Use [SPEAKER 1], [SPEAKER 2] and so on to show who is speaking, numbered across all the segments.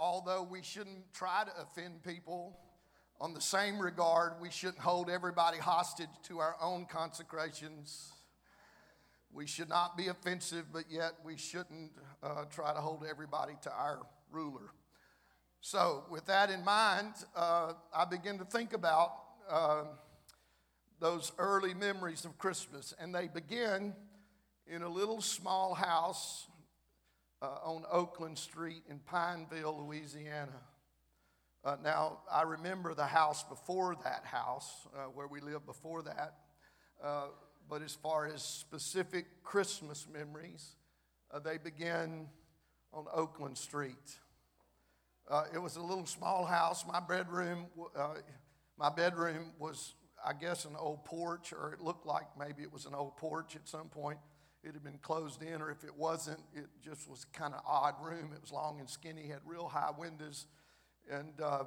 [SPEAKER 1] although we shouldn't try to offend people, on the same regard, we shouldn't hold everybody hostage to our own consecrations. We should not be offensive, but yet we shouldn't uh, try to hold everybody to our ruler. So, with that in mind, uh, I begin to think about uh, those early memories of Christmas, and they begin in a little small house uh, on Oakland Street in Pineville, Louisiana. Uh, now, I remember the house before that house, uh, where we lived before that. Uh, but as far as specific Christmas memories, uh, they begin on Oakland Street. Uh, it was a little small house. My bedroom, my bedroom was, I guess, an old porch, or it looked like maybe it was an old porch at some point it had been closed in, or if it wasn't, it just was kind of odd room. It was long and skinny, had real high windows, and uh,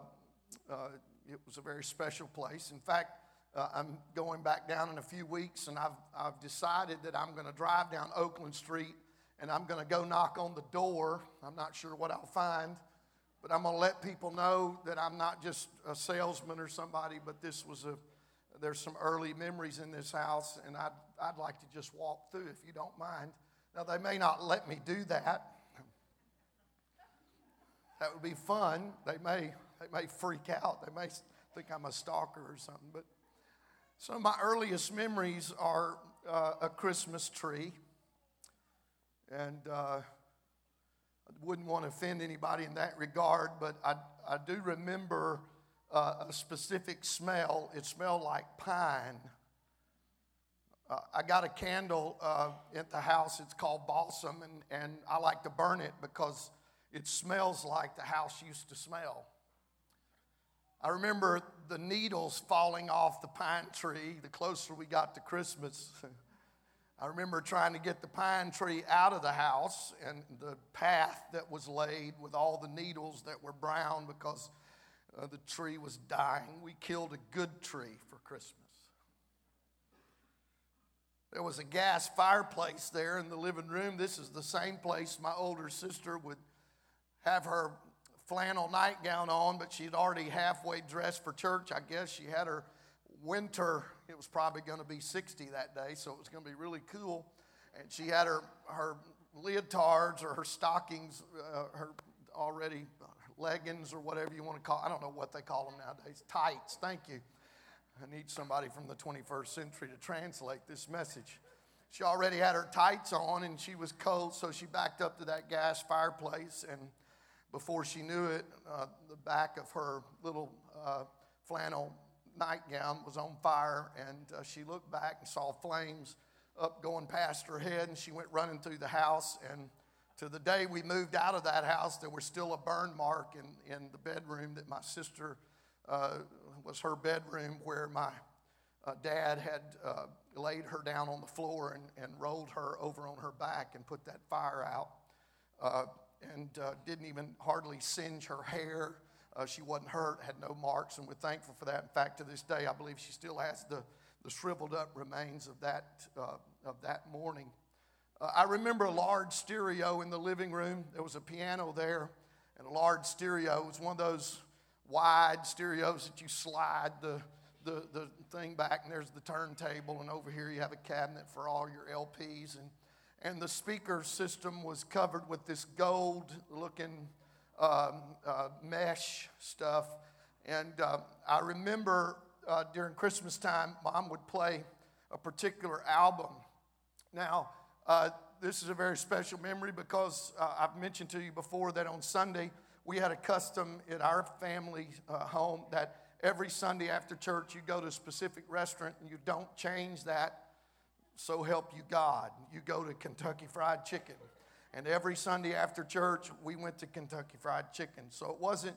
[SPEAKER 1] uh, it was a very special place. In fact, uh, I'm going back down in a few weeks, and I've, I've decided that I'm going to drive down Oakland Street and I'm going to go knock on the door. I'm not sure what I'll find, but I'm going to let people know that I'm not just a salesman or somebody, but this was a there's some early memories in this house, and I'd, I'd like to just walk through if you don't mind. Now, they may not let me do that. That would be fun. They may, they may freak out. They may think I'm a stalker or something. But some of my earliest memories are uh, a Christmas tree. And uh, I wouldn't want to offend anybody in that regard, but I, I do remember uh, a specific smell. It smelled like pine. Uh, I got a candle uh, at the house. It's called balsam, and, and I like to burn it because it smells like the house used to smell. I remember the needles falling off the pine tree the closer we got to Christmas. I remember trying to get the pine tree out of the house and the path that was laid with all the needles that were brown because uh, the tree was dying. We killed a good tree for Christmas. There was a gas fireplace there in the living room. This is the same place my older sister would have her flannel nightgown on, but she'd already halfway dressed for church. I guess she had her winter, it was probably going to be 60 that day, so it was going to be really cool. And she had her, her leotards or her stockings, uh, her already leggings or whatever you want to call I don't know what they call them nowadays. Tights, thank you. I need somebody from the 21st century to translate this message. She already had her tights on and she was cold, so she backed up to that gas fireplace. And before she knew it, uh, the back of her little uh, flannel nightgown was on fire. And uh, she looked back and saw flames up going past her head. And she went running through the house and to the day we moved out of that house, there was still a burn mark in, in the bedroom that my sister uh, was her bedroom where my uh, dad had uh, laid her down on the floor and, and rolled her over on her back and put that fire out. Uh, and uh, didn't even hardly singe her hair. Uh, she wasn't hurt, had no marks, and we're thankful for that. In fact, to this day, I believe she still has the, the shriveled up remains of that, of that morning. I remember a large stereo in the living room. There was a piano there and a large stereo. It was one of those wide stereos that you slide the, the, the thing back, and there's the turntable, and over here you have a cabinet for all your LPs. And, and the speaker system was covered with this gold looking um, uh, mesh stuff. And uh, I remember uh, during Christmas time, mom would play a particular album. Now, uh, this is a very special memory because uh, I've mentioned to you before that on Sunday we had a custom in our family uh, home that every Sunday after church you go to a specific restaurant and you don't change that. So help you God. You go to Kentucky Fried Chicken. And every Sunday after church, we went to Kentucky Fried Chicken. So it wasn't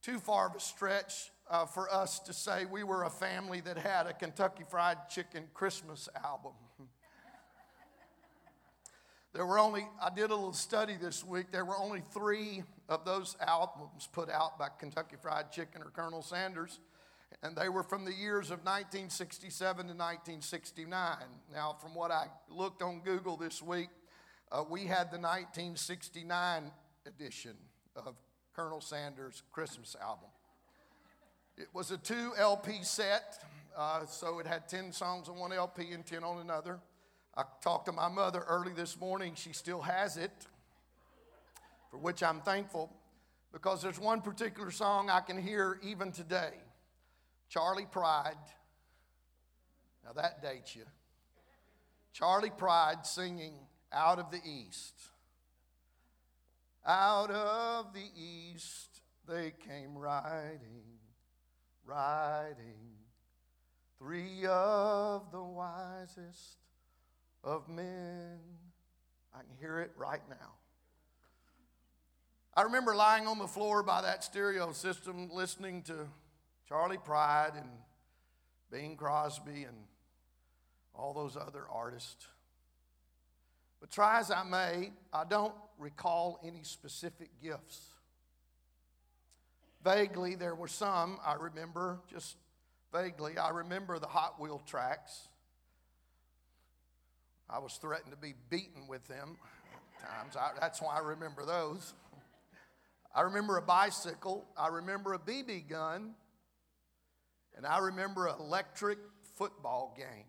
[SPEAKER 1] too far of a stretch uh, for us to say we were a family that had a Kentucky Fried Chicken Christmas album. There were only, I did a little study this week, there were only three of those albums put out by Kentucky Fried Chicken or Colonel Sanders, and they were from the years of 1967 to 1969. Now, from what I looked on Google this week, uh, we had the 1969 edition of Colonel Sanders Christmas album. It was a two LP set, uh, so it had 10 songs on one LP and 10 on another. I talked to my mother early this morning. She still has it, for which I'm thankful because there's one particular song I can hear even today Charley Pride. Now that dates you. Charley Pride singing Out of the East. Out of the East they came riding, riding. Three of the wisest of men. I can hear it right now. I remember lying on the floor by that stereo system listening to Charley Pride and Bing Crosby and all those other artists. But try as I may, I don't recall any specific gifts. Vaguely, there were some I remember, just vaguely. I remember the Hot Wheel tracks. I was threatened to be beaten with them times. I, that's why I remember those. I remember a bicycle. I remember a BB gun. And I remember an electric football game.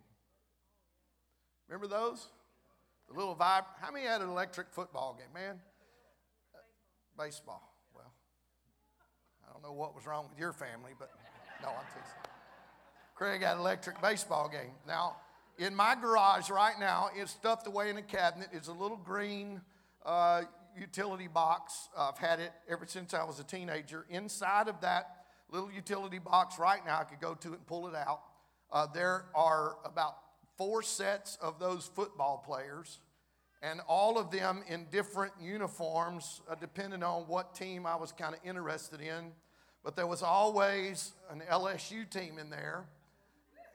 [SPEAKER 1] Remember those? The little vibe. How many had an electric football game, man? Baseball. Baseball. Well, I don't know what was wrong with your family, but no, I'm teasing. Craig had an electric baseball game. Now, in my garage right now, it's stuffed away in a cabinet. It's a little green uh, utility box. I've had it ever since I was a teenager. Inside of that little utility box right now, I could go to it and pull it out. Uh, there are about four sets of those football players, and all of them in different uniforms, uh, depending on what team I was kind of interested in. But there was always an LSU team in there.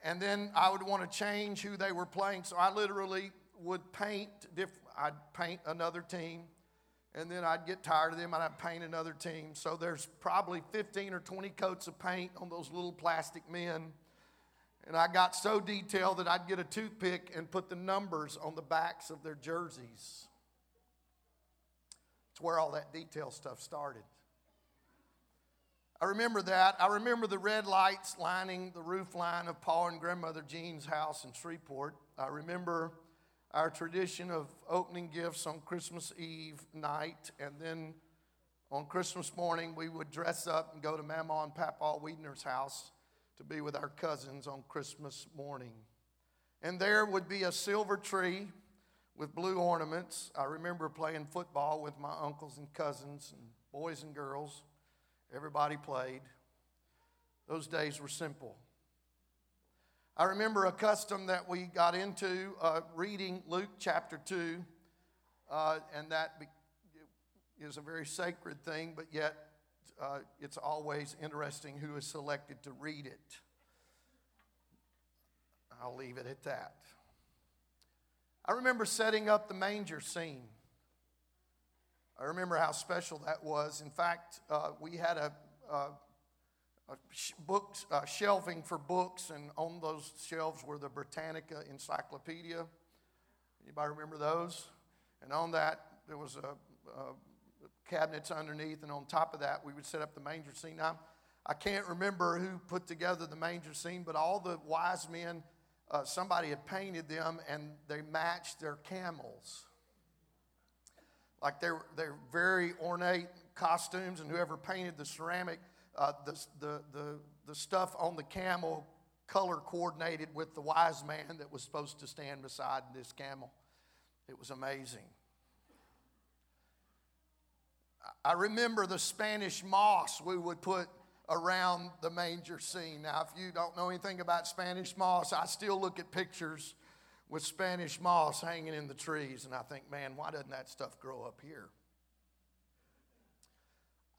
[SPEAKER 1] And then I would want to change who they were playing. So I literally would paint, diff- I'd paint another team and then I'd get tired of them and I'd paint another team. So there's probably 15 or 20 coats of paint on those little plastic men. And I got so detailed that I'd get a toothpick and put the numbers on the backs of their jerseys. It's where all that detail stuff started. I remember that. I remember the red lights lining the roof line of Paul and Grandmother Jean's house in Shreveport. I remember our tradition of opening gifts on Christmas Eve night, and then on Christmas morning, we would dress up and go to Mama and Papa Wiedner's house to be with our cousins on Christmas morning. And there would be a silver tree with blue ornaments. I remember playing football with my uncles and cousins and boys and girls. Everybody played. Those days were simple. I remember a custom that we got into uh, reading Luke chapter 2, uh, and that is a very sacred thing, but yet uh, it's always interesting who is selected to read it. I'll leave it at that. I remember setting up the manger scene. I remember how special that was. In fact, uh, we had a, a books, uh, shelving for books, and on those shelves were the Britannica Encyclopedia. Anybody remember those? And on that, there was a, a cabinets underneath, and on top of that, we would set up the manger scene. Now, I can't remember who put together the manger scene, but all the wise men, uh, somebody had painted them, and they matched their camels. Like they're, they're very ornate costumes, and whoever painted the ceramic uh, the, the, the, the stuff on the camel color coordinated with the wise man that was supposed to stand beside this camel. It was amazing. I remember the Spanish moss we would put around the manger scene. Now, if you don't know anything about Spanish moss, I still look at pictures with Spanish moss hanging in the trees, and I think, man, why doesn't that stuff grow up here?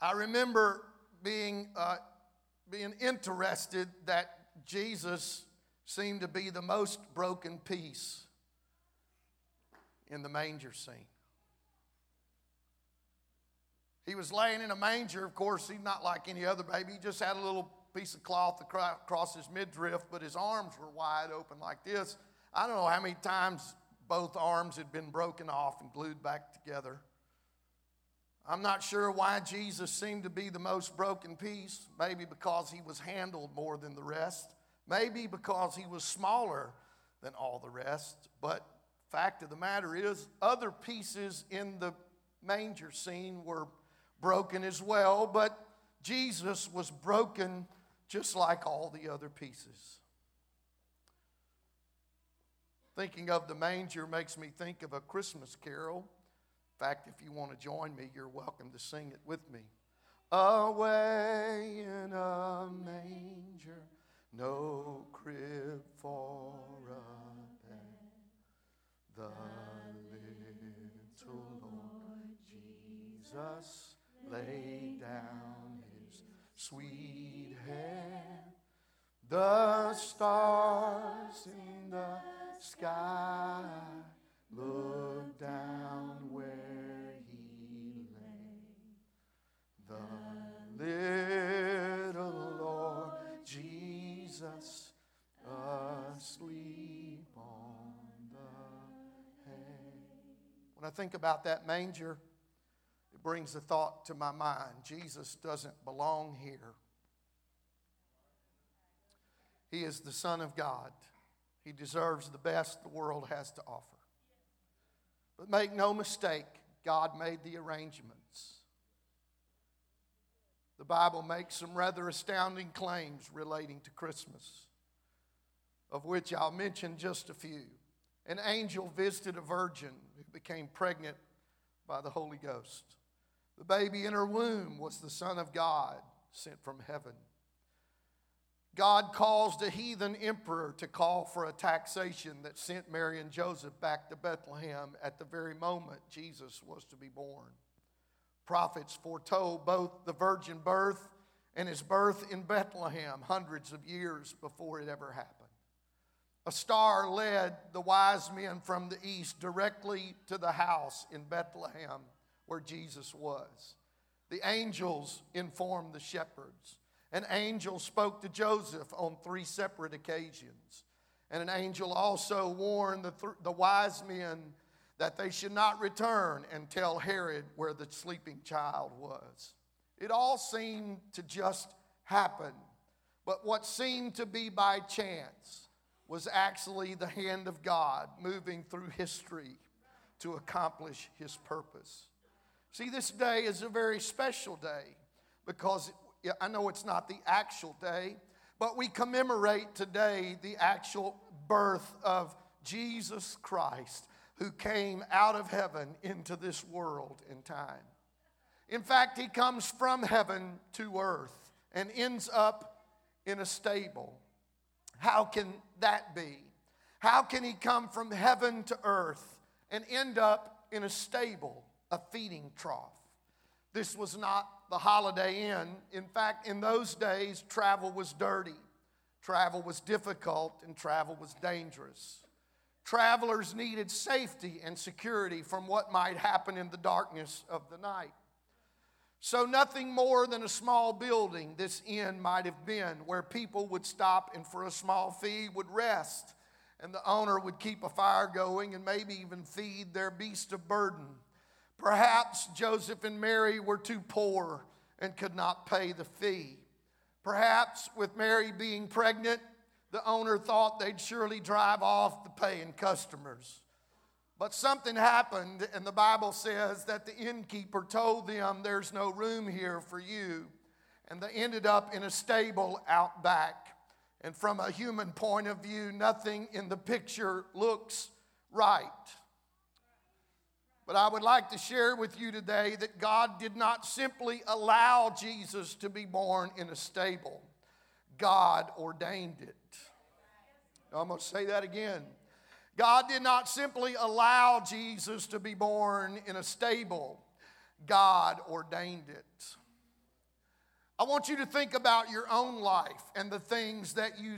[SPEAKER 1] I remember being, uh, being interested that Jesus seemed to be the most broken piece in the manger scene. He was laying in a manger. Of course, he's not like any other baby. He just had a little piece of cloth across his midriff, but his arms were wide open like this. I don't know how many times both arms had been broken off and glued back together. I'm not sure why Jesus seemed to be the most broken piece. Maybe because he was handled more than the rest. Maybe because he was smaller than all the rest. But fact of the matter is, other pieces in the manger scene were broken as well, but Jesus was broken just like all the other pieces. Thinking of the manger makes me think of a Christmas carol. In fact, if you want to join me, you're welcome to sing it with me. Away in a manger, no crib for a bed, the little Lord Jesus laid down his sweet head. The stars in the sky, look down where he lay. The little Lord Jesus asleep on the hay. When I think about that manger, it brings a thought to my mind. Jesus doesn't belong here. He is the Son of God. He deserves the best the world has to offer. But make no mistake, God made the arrangements. The Bible makes some rather astounding claims relating to Christmas, of which I'll mention just a few. An angel visited a virgin who became pregnant by the Holy Ghost. The baby in her womb was the Son of God sent from heaven. God caused a heathen emperor to call for a taxation that sent Mary and Joseph back to Bethlehem at the very moment Jesus was to be born. Prophets foretold both the virgin birth and his birth in Bethlehem hundreds of years before it ever happened. A star led the wise men from the east directly to the house in Bethlehem where Jesus was. The angels informed the shepherds. An angel spoke to Joseph on three separate occasions. And an angel also warned the, th- the wise men that they should not return and tell Herod where the sleeping child was. It all seemed to just happen. But what seemed to be by chance was actually the hand of God moving through history to accomplish his purpose. See, this day is a very special day because I know it's not the actual day, but we commemorate today the actual birth of Jesus Christ who came out of heaven into this world in time. In fact, he comes from heaven to earth and ends up in a stable. How can that be? How can he come from heaven to earth and end up in a stable, a feeding trough? This was not the Holiday Inn. In fact, in those days, travel was dirty, travel was difficult, and travel was dangerous. Travelers needed safety and security from what might happen in the darkness of the night. So, nothing more than a small building this inn might have been where people would stop and for a small fee would rest, and the owner would keep a fire going and maybe even feed their beast of burden. Perhaps Joseph and Mary were too poor and could not pay the fee. Perhaps with Mary being pregnant, the owner thought they'd surely drive off the paying customers. But something happened, and the Bible says that the innkeeper told them, There's no room here for you. And they ended up in a stable out back. And from a human point of view, nothing in the picture looks right. But I would like to share with you today that God did not simply allow Jesus to be born in a stable, God ordained it. I'm going to say that again. God did not simply allow Jesus to be born in a stable, God ordained it. I want you to think about your own life and the things that you,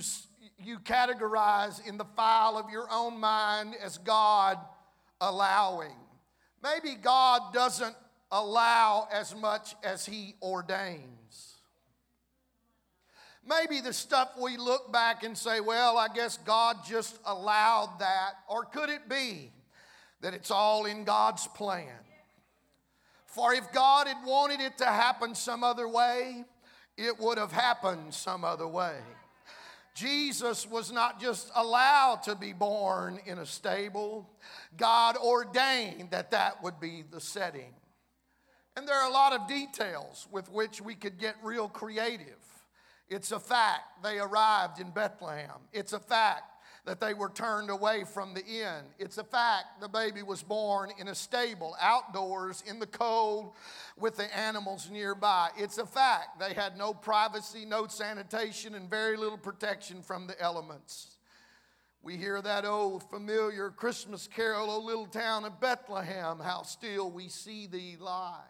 [SPEAKER 1] you categorize in the file of your own mind as God allowing. Maybe God doesn't allow as much as He ordains. Maybe the stuff we look back and say, well, I guess God just allowed that. Or could it be that it's all in God's plan? For if God had wanted it to happen some other way, it would have happened some other way. Jesus was not just allowed to be born in a stable, God ordained that that would be the setting. And there are a lot of details with which we could get real creative. It's a fact they arrived in Bethlehem. It's a fact that they were turned away from the inn. It's a fact the baby was born in a stable, outdoors, in the cold, with the animals nearby. It's a fact they had no privacy, no sanitation, and very little protection from the elements. We hear that old familiar Christmas carol, O little town of Bethlehem, how still we see thee lie.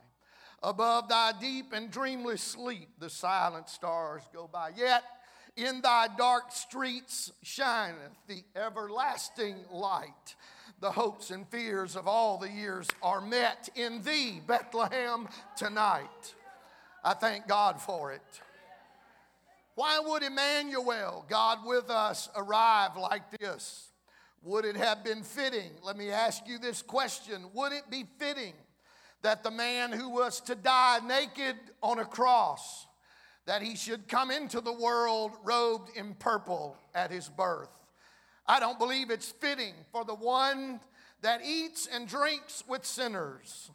[SPEAKER 1] Above thy deep and dreamless sleep, the silent stars go by. Yet, in thy dark streets shineth the everlasting light. The hopes and fears of all the years are met in thee, Bethlehem, tonight. I thank God for it. Why would Emmanuel, God with us, arrive like this? Would it have been fitting? Let me ask you this question Would it be fitting that the man who was to die naked on a cross that he should come into the world robed in purple at his birth. I don't believe it's fitting for the one that eats and drinks with sinners,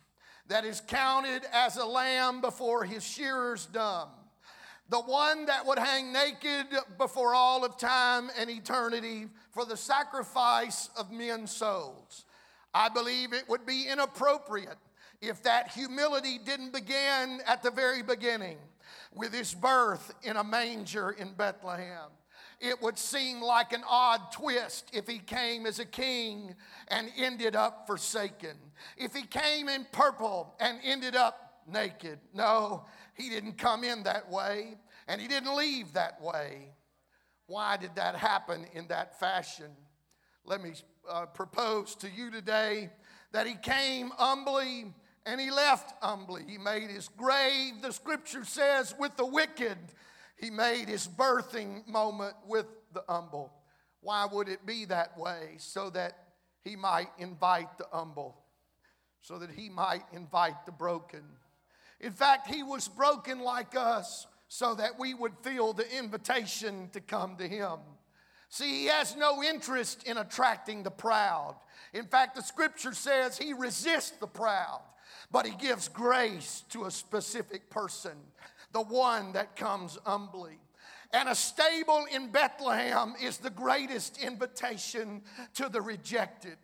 [SPEAKER 1] that is counted as a lamb before his shearers dumb, the one that would hang naked before all of time and eternity for the sacrifice of men's souls. I believe it would be inappropriate if that humility didn't begin at the very beginning with his birth in a manger in Bethlehem. It would seem like an odd twist if he came as a king and ended up forsaken. If he came in purple and ended up naked. No, he didn't come in that way and he didn't leave that way. Why did that happen in that fashion? Let me uh, propose to you today that he came humbly and he left humbly. He made his grave, the scripture says, with the wicked. He made his birthing moment with the humble. Why would it be that way? So that he might invite the humble, so that he might invite the broken. In fact, he was broken like us so that we would feel the invitation to come to him. See, he has no interest in attracting the proud. In fact, the scripture says he resists the proud but he gives grace to a specific person, the one that comes humbly. And a stable in Bethlehem is the greatest invitation to the rejected.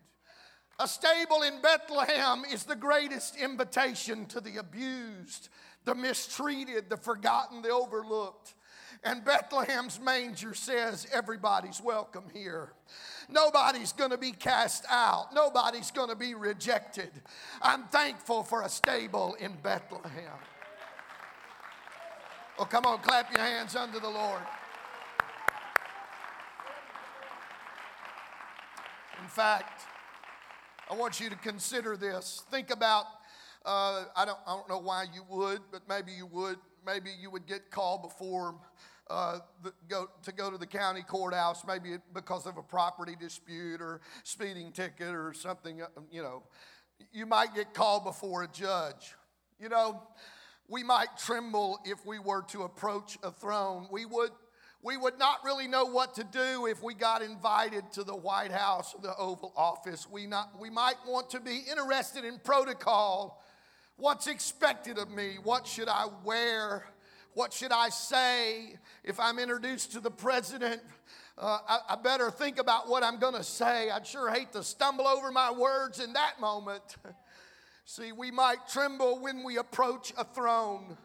[SPEAKER 1] A stable in Bethlehem is the greatest invitation to the abused, the mistreated, the forgotten, the overlooked. And Bethlehem's manger says everybody's welcome here. Nobody's going to be cast out. Nobody's going to be rejected. I'm thankful for a stable in Bethlehem. Oh, come on, clap your hands unto the Lord. In fact, I want you to consider this. Think about, uh, I, don't, I don't know why you would, but maybe you would. Maybe you would get called before uh, the, go, to go to the county courthouse, maybe because of a property dispute or speeding ticket or something, uh, you know. You might get called before a judge. You know, we might tremble if we were to approach a throne. We would, we would not really know what to do if we got invited to the White House or the Oval Office. We, not, we might want to be interested in protocol. What's expected of me? What should I wear? What should I say if I'm introduced to the president? Uh, I, I better think about what I'm going to say. I'd sure hate to stumble over my words in that moment. See, we might tremble when we approach a throne,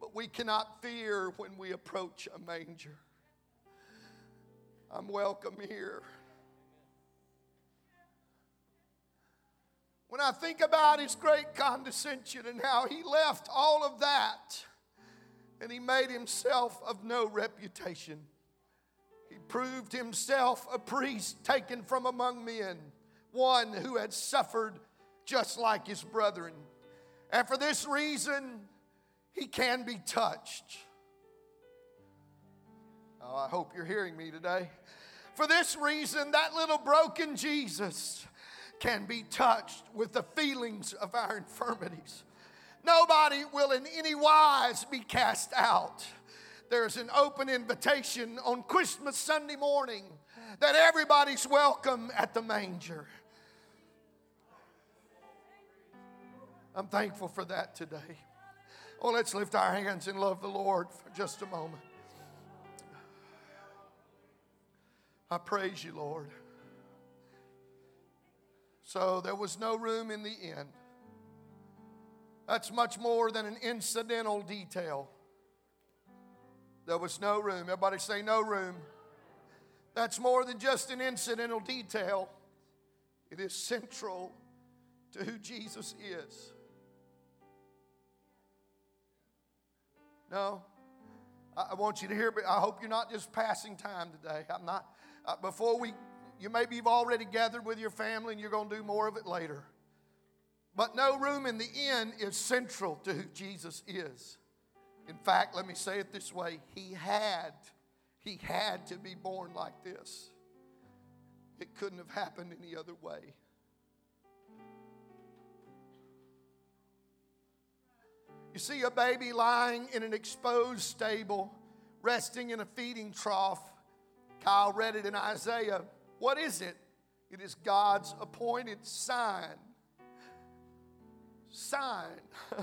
[SPEAKER 1] but we cannot fear when we approach a manger. I'm welcome here. When I think about his great condescension and how he left all of that and he made himself of no reputation. He proved himself a priest taken from among men, one who had suffered just like his brethren. And for this reason, he can be touched. Oh, I hope you're hearing me today. For this reason, that little broken Jesus can be touched with the feelings of our infirmities Nobody will in any wise be cast out. There's an open invitation on Christmas Sunday morning that everybody's welcome at the manger. I'm thankful for that today. Oh, let's lift our hands and love the Lord for just a moment. I praise you, Lord. So there was no room in the inn. That's much more than an incidental detail. There was no room. Everybody say, no room. That's more than just an incidental detail, it is central to who Jesus is. No, I want you to hear, but I hope you're not just passing time today. I'm not, uh, before we, you maybe you've already gathered with your family and you're going to do more of it later. But no room in the inn is central to who Jesus is. In fact, let me say it this way He had, He had to be born like this. It couldn't have happened any other way. You see a baby lying in an exposed stable, resting in a feeding trough. Kyle read it in Isaiah. What is it? It is God's appointed sign. Sign.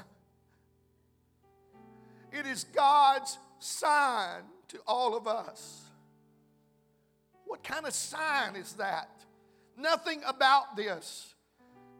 [SPEAKER 1] it is God's sign to all of us. What kind of sign is that? Nothing about this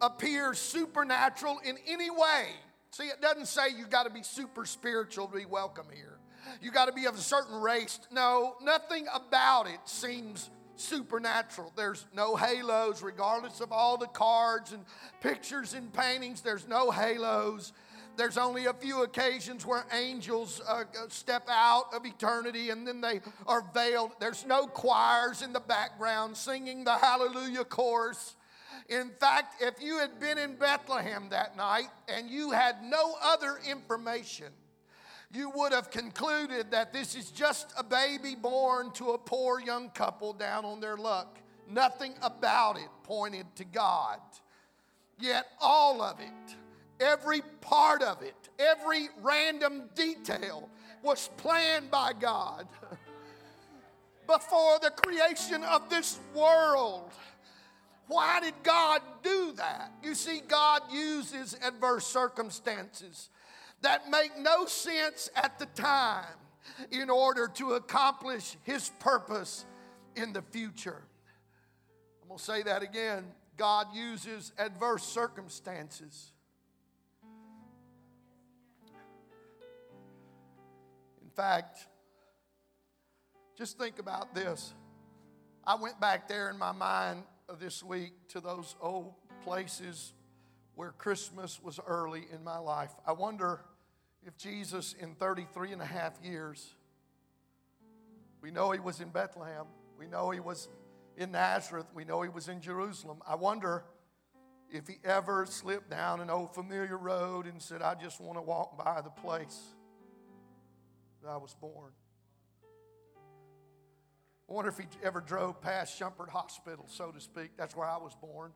[SPEAKER 1] appears supernatural in any way. See, it doesn't say you've got to be super spiritual to be welcome here. You got to be of a certain race. No, nothing about it seems supernatural. There's no halos, regardless of all the cards and pictures and paintings, there's no halos. There's only a few occasions where angels uh, step out of eternity and then they are veiled. There's no choirs in the background singing the hallelujah chorus. In fact, if you had been in Bethlehem that night and you had no other information, you would have concluded that this is just a baby born to a poor young couple down on their luck. Nothing about it pointed to God. Yet all of it, every part of it, every random detail was planned by God before the creation of this world. Why did God do that? You see, God uses adverse circumstances that make no sense at the time in order to accomplish His purpose in the future. I'm going to say that again. God uses adverse circumstances. In fact, just think about this. I went back there in my mind this week to those old places where Christmas was early in my life. I wonder if Jesus, in 33 and a half years, we know he was in Bethlehem, we know he was in Nazareth, we know he was in Jerusalem. I wonder if he ever slipped down an old familiar road and said, I just want to walk by the place that I was born. I wonder if he ever drove past Schumpert Hospital, so to speak. That's where I was born.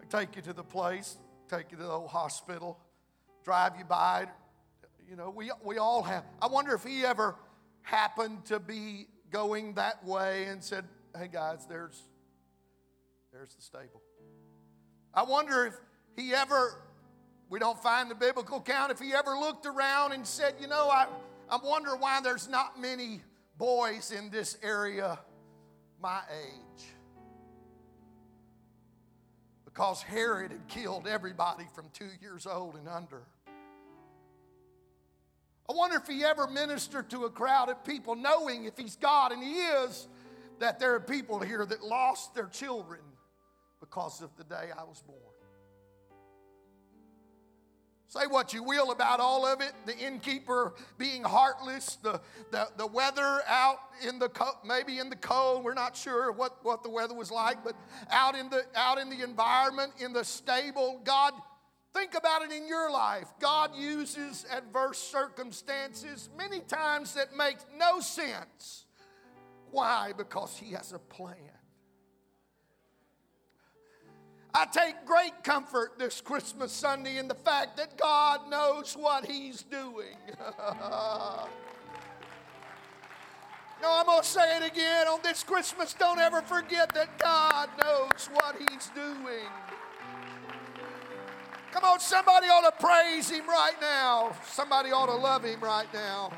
[SPEAKER 1] They take you to the place, take you to the old hospital, drive you by. You know, we, we all have. I wonder if he ever happened to be going that way and said, hey guys, there's, there's the stable. I wonder if he ever, we don't find the biblical account, if he ever looked around and said, you know, I, I wonder why there's not many boys in this area my age. Because Herod had killed everybody from two years old and under. I wonder if he ever ministered to a crowd of people, knowing if he's God, and he is, that there are people here that lost their children because of the day I was born. Say what you will about all of it the innkeeper being heartless, the, the, the weather out in the maybe in the cold, we're not sure what, what the weather was like, but out in, the, out in the environment, in the stable, God, think about it in your life. God uses adverse circumstances many times that make no sense. Why? Because He has a plan. I take great comfort this Christmas Sunday in the fact that God knows what He's doing. No, I'm going to say it again on this Christmas. Don't ever forget that God knows what He's doing. Come on, somebody ought to praise Him right now. Somebody ought to love Him right now.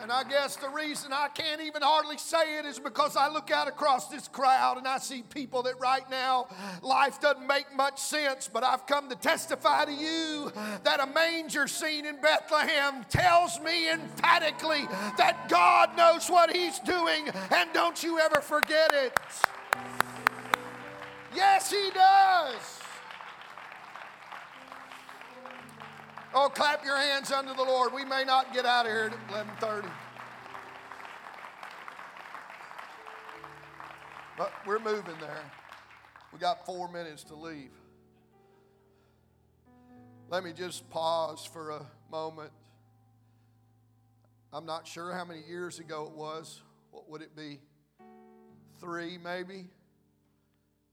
[SPEAKER 1] And I guess the reason I can't even hardly say it is because I look out across this crowd and I see people that right now life doesn't make much sense, but I've come to testify to you that a manger scene in Bethlehem tells me emphatically that God knows what He's doing, and don't you ever forget it. Yes, He does. Oh, clap your hands unto the Lord. We may not get out of here at 11:30. But we're moving there. We got 4 minutes to leave. Let me just pause for a moment. I'm not sure how many years ago it was. What would it be? 3 maybe.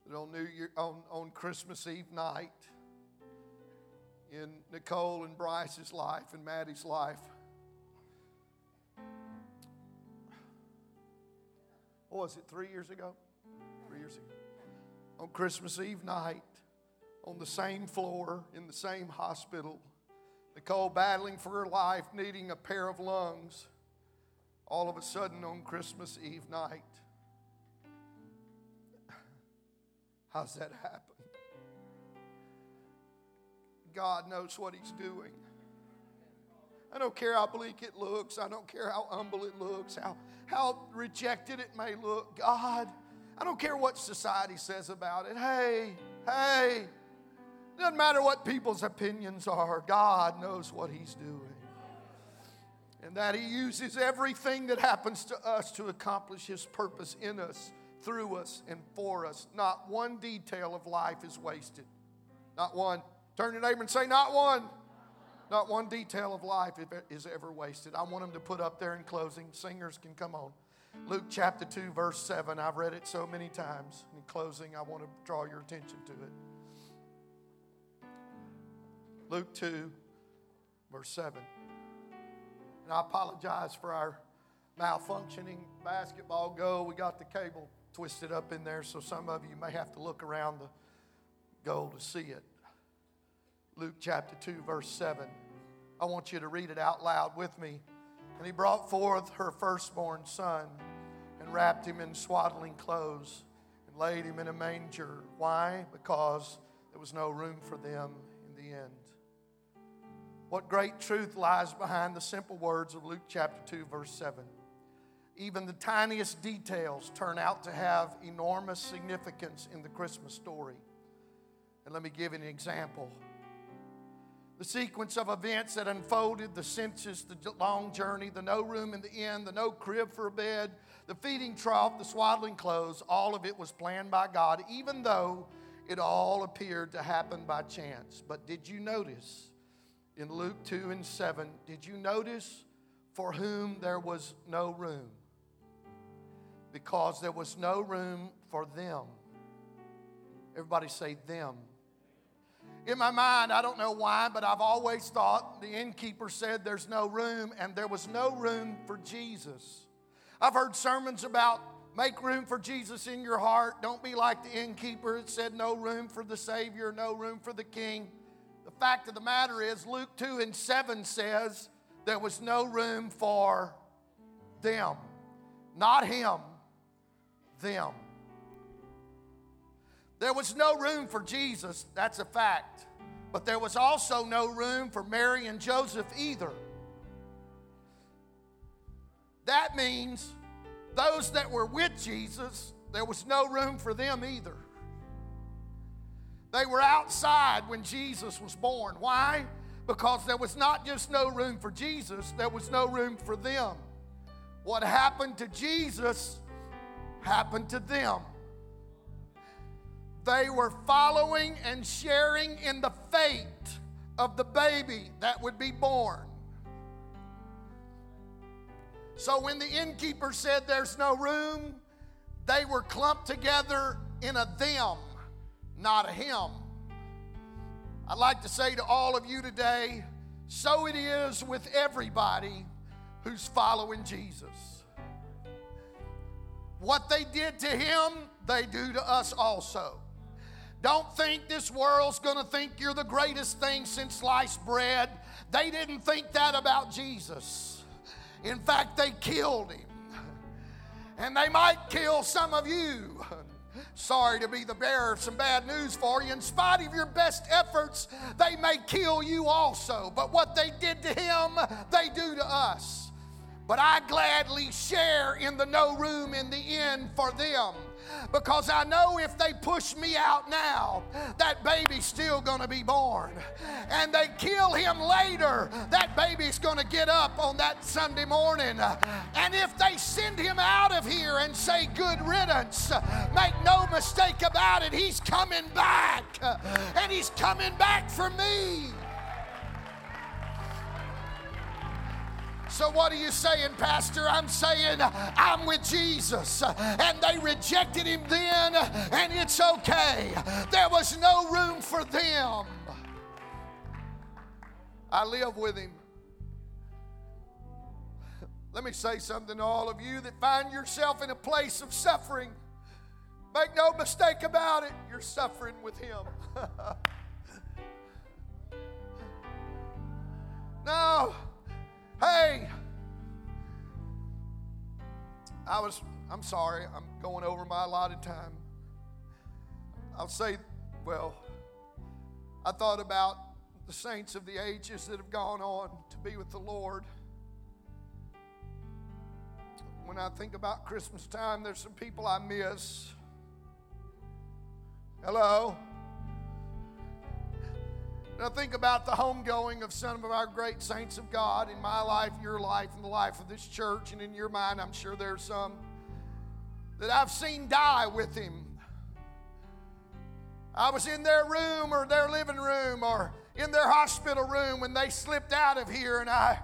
[SPEAKER 1] But on New Year on, on Christmas Eve night in Nicole and Bryce's life and Maddie's life. What was it, three years ago? Three years ago. On Christmas Eve night, on the same floor, in the same hospital, Nicole battling for her life, needing a pair of lungs, all of a sudden on Christmas Eve night. How's that happen? God knows what He's doing. I don't care how bleak it looks. I don't care how humble it looks, how, how rejected it may look. God, I don't care what society says about it. Hey, hey, doesn't matter what people's opinions are. God knows what He's doing. And that He uses everything that happens to us to accomplish His purpose in us, through us, and for us. Not one detail of life is wasted. Not one. Turn to neighbor and say, Not one. Not one detail of life is ever wasted. I want them to put up there in closing. Singers can come on. Luke chapter 2, verse 7. I've read it so many times. In closing, I want to draw your attention to it. Luke 2, verse 7. And I apologize for our malfunctioning basketball goal. We got the cable twisted up in there, so some of you may have to look around the goal to see it. Luke chapter 2, verse 7. I want you to read it out loud with me. And he brought forth her firstborn son and wrapped him in swaddling clothes and laid him in a manger. Why? Because there was no room for them in the end. What great truth lies behind the simple words of Luke chapter 2, verse 7. Even the tiniest details turn out to have enormous significance in the Christmas story. And let me give an example the sequence of events that unfolded the census, the long journey, the no room in the inn, the no crib for a bed, the feeding trough, the swaddling clothes, all of it was planned by God, even though it all appeared to happen by chance. But did you notice in Luke 2 and 7, did you notice for whom there was no room? Because there was no room for them. Everybody say them in my mind, I don't know why, but I've always thought the innkeeper said there's no room, and there was no room for Jesus. I've heard sermons about make room for Jesus in your heart. Don't be like the innkeeper that said no room for the Savior, no room for the King. The fact of the matter is, Luke 2 and 7 says there was no room for them. Not him, them. There was no room for Jesus, that's a fact. But there was also no room for Mary and Joseph either. That means those that were with Jesus, there was no room for them either. They were outside when Jesus was born. Why? Because there was not just no room for Jesus, there was no room for them. What happened to Jesus happened to them. They were following and sharing in the fate of the baby that would be born. So when the innkeeper said there's no room, They were clumped together in a them, not a him. I'd like to say to all of you today so it is with everybody who's following Jesus. What they did to him, they do to us also. Don't think this world's going to think you're the greatest thing since sliced bread. They didn't think that about Jesus. In fact, they killed him. And they might kill some of you. Sorry to be the bearer of some bad news for you. In spite of your best efforts, they may kill you also. But what they did to him, they do to us. But I gladly share in the no room in the end for them because I know if they push me out now, that baby's still going to be born. And they kill him later, that baby's going to get up on that Sunday morning. And if they send him out of here and say good riddance, make no mistake about it, he's coming back. And he's coming back for me. So, what are you saying, Pastor? I'm saying I'm with Jesus. And they rejected him then, and it's okay. There was no room for them. I live with him. Let me say something to all of you that find yourself in a place of suffering. Make no mistake about it, you're suffering with him. no. Hey, I was, I'm sorry, I'm going over my allotted time. I'll say, well, I thought about the saints of the ages that have gone on to be with the Lord. When I think about Christmas time, there's some people I miss. Hello? And I think about the homegoing of some of our great saints of God in my life, your life, and the life of this church, and in your mind, I'm sure there's some that I've seen die with him. I was in their room or their living room or in their hospital room when they slipped out of here, and I,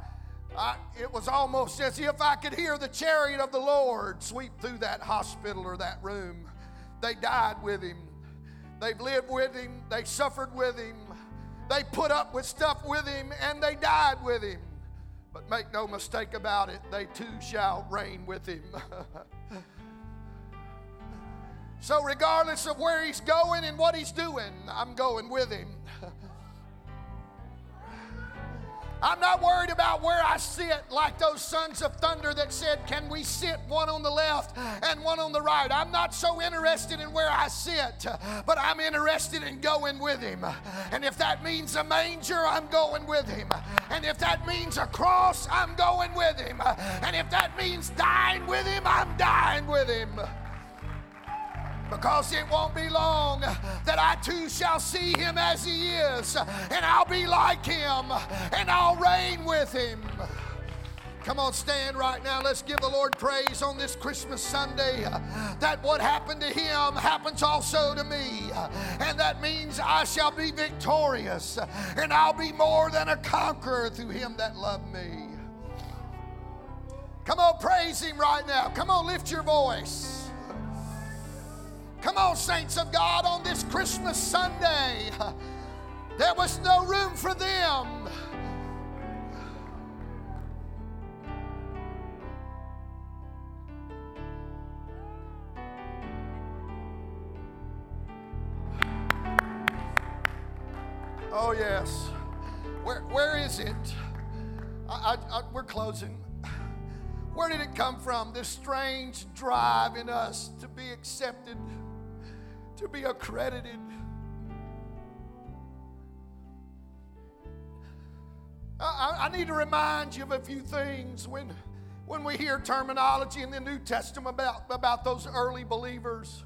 [SPEAKER 1] I, it was almost as if I could hear the chariot of the Lord sweep through that hospital or that room. They died with him. They've lived with him. They suffered with him. They put up with stuff with him and they died with him. But make no mistake about it, they too shall reign with him. so, regardless of where he's going and what he's doing, I'm going with him. I'm not worried about where I sit like those sons of thunder that said, Can we sit one on the left and one on the right? I'm not so interested in where I sit, but I'm interested in going with him. And if that means a manger, I'm going with him. And if that means a cross, I'm going with him. And if that means dying with him, I'm dying with him because it won't be long that I too shall see him as he is, and I'll be like him, and I'll reign with him. Come on, stand right now. Let's give the Lord praise on this Christmas Sunday. That what happened to him happens also to me. And that means I shall be victorious and I'll be more than a conqueror through him that loved me. Come on, praise him right now. Come on, lift your voice. Come on, saints of God, on this Christmas Sunday. There was no room for them. Oh, yes. Where, where is it? I, I, I, we're closing. Where did it come from? This strange drive in us to be accepted to be accredited. I, I, need to remind you of a few things when, when we hear terminology in the New Testament about, about those early believers.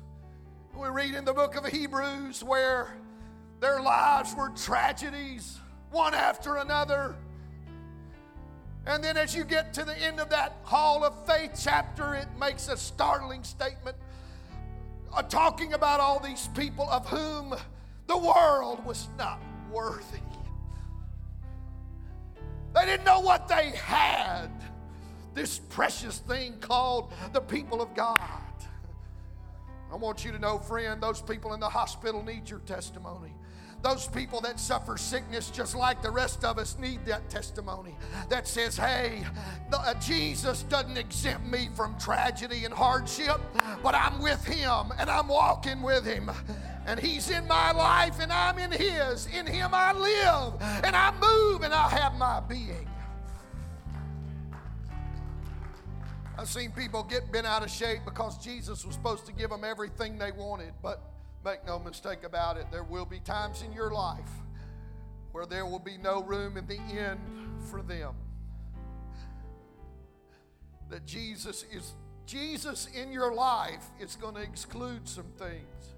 [SPEAKER 1] We read in the book of Hebrews where their lives were tragedies, one after another. And then as you get to the end of that Hall of Faith chapter, it makes a startling statement uh, talking about all these people of whom the world was not worthy. They didn't know what they had, this precious thing called the people of God. I want you to know, friend, those people in the hospital need your testimony. Those people that suffer sickness just like the rest of us need that testimony that says, hey, uh, Jesus doesn't exempt me from tragedy and hardship, but I'm with him and I'm walking with him. And he's in my life and I'm in his. In him I live and I move and I have my being. I've seen people get bent out of shape because Jesus was supposed to give them everything they wanted, but Make no mistake about it, there will be times in your life where there will be no room in the end for them. That Jesus is Jesus in your life is going to exclude some things.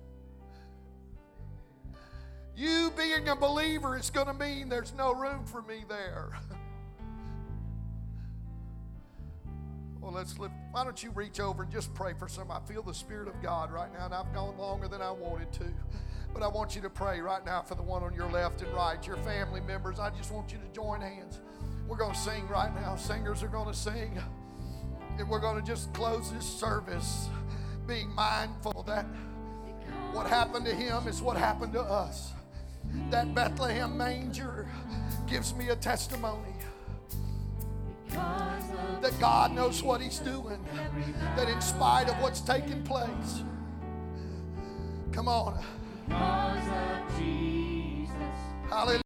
[SPEAKER 1] You being a believer is going to mean there's no room for me there. Well, let's lift. Why don't you reach over and just pray for some? I feel the Spirit of God right now, and I've gone longer than I wanted to. But I want you to pray right now for the one on your left and right, your family members. I just want you to join hands. We're going to sing right now. Singers are going to sing. And we're going to just close this service being mindful that what happened to him is what happened to us. That Bethlehem manger gives me a testimony that God knows what He's doing, that in spite of what's taking place, come on. Hallelujah.